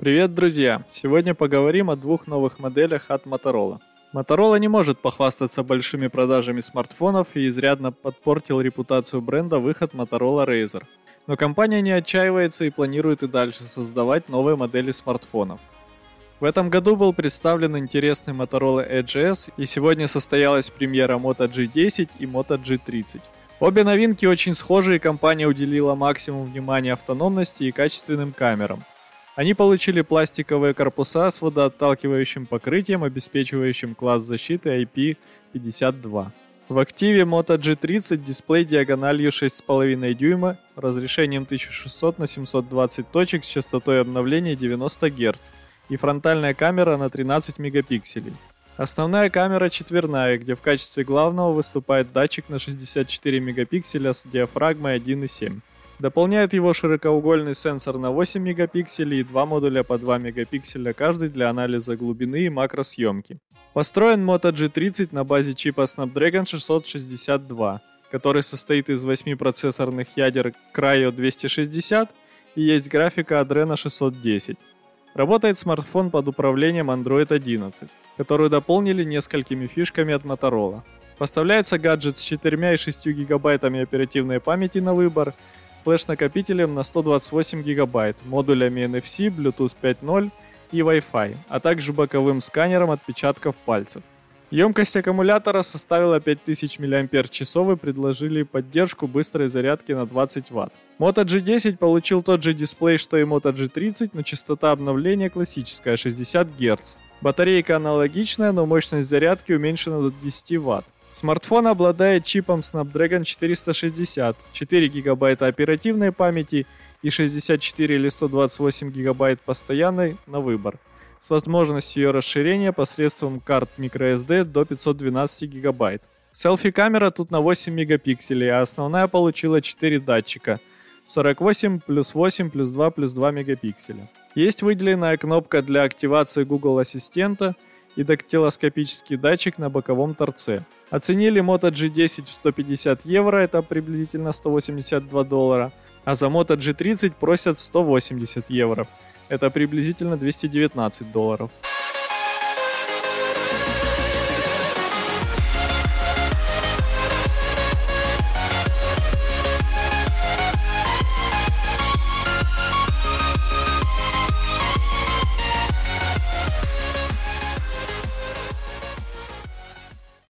Привет, друзья! Сегодня поговорим о двух новых моделях от Motorola. Motorola не может похвастаться большими продажами смартфонов и изрядно подпортил репутацию бренда выход Motorola Razr. Но компания не отчаивается и планирует и дальше создавать новые модели смартфонов. В этом году был представлен интересный Motorola Edge S и сегодня состоялась премьера Moto G10 и Moto G30. Обе новинки очень схожи и компания уделила максимум внимания автономности и качественным камерам. Они получили пластиковые корпуса с водоотталкивающим покрытием, обеспечивающим класс защиты IP52. В активе Moto G30 дисплей диагональю 6,5 дюйма, разрешением 1600 на 720 точек с частотой обновления 90 Гц и фронтальная камера на 13 мегапикселей. Основная камера четверная, где в качестве главного выступает датчик на 64 мегапикселя с диафрагмой 1,7. Дополняет его широкоугольный сенсор на 8 мегапикселей и два модуля по 2 мегапикселя каждый для анализа глубины и макросъемки. Построен Moto G30 на базе чипа Snapdragon 662, который состоит из 8 процессорных ядер Cryo 260 и есть графика Adreno 610. Работает смартфон под управлением Android 11, которую дополнили несколькими фишками от Motorola. Поставляется гаджет с 4 и 6 гигабайтами оперативной памяти на выбор – флеш-накопителем на 128 гигабайт, модулями NFC, Bluetooth 5.0 и Wi-Fi, а также боковым сканером отпечатков пальцев. Емкость аккумулятора составила 5000 мАч и предложили поддержку быстрой зарядки на 20 Вт. Moto G10 получил тот же дисплей, что и Moto G30, но частота обновления классическая 60 Гц. Батарейка аналогичная, но мощность зарядки уменьшена до 10 Вт. Смартфон обладает чипом Snapdragon 460, 4 ГБ оперативной памяти и 64 или 128 ГБ постоянной на выбор, с возможностью ее расширения посредством карт microSD до 512 ГБ. Селфи-камера тут на 8 мегапикселей, а основная получила 4 датчика 48 плюс 8 плюс 2 плюс 2 мегапикселя. Есть выделенная кнопка для активации Google Ассистента и дактилоскопический датчик на боковом торце. Оценили Moto G10 в 150 евро, это приблизительно 182 доллара, а за Moto G30 просят 180 евро, это приблизительно 219 долларов.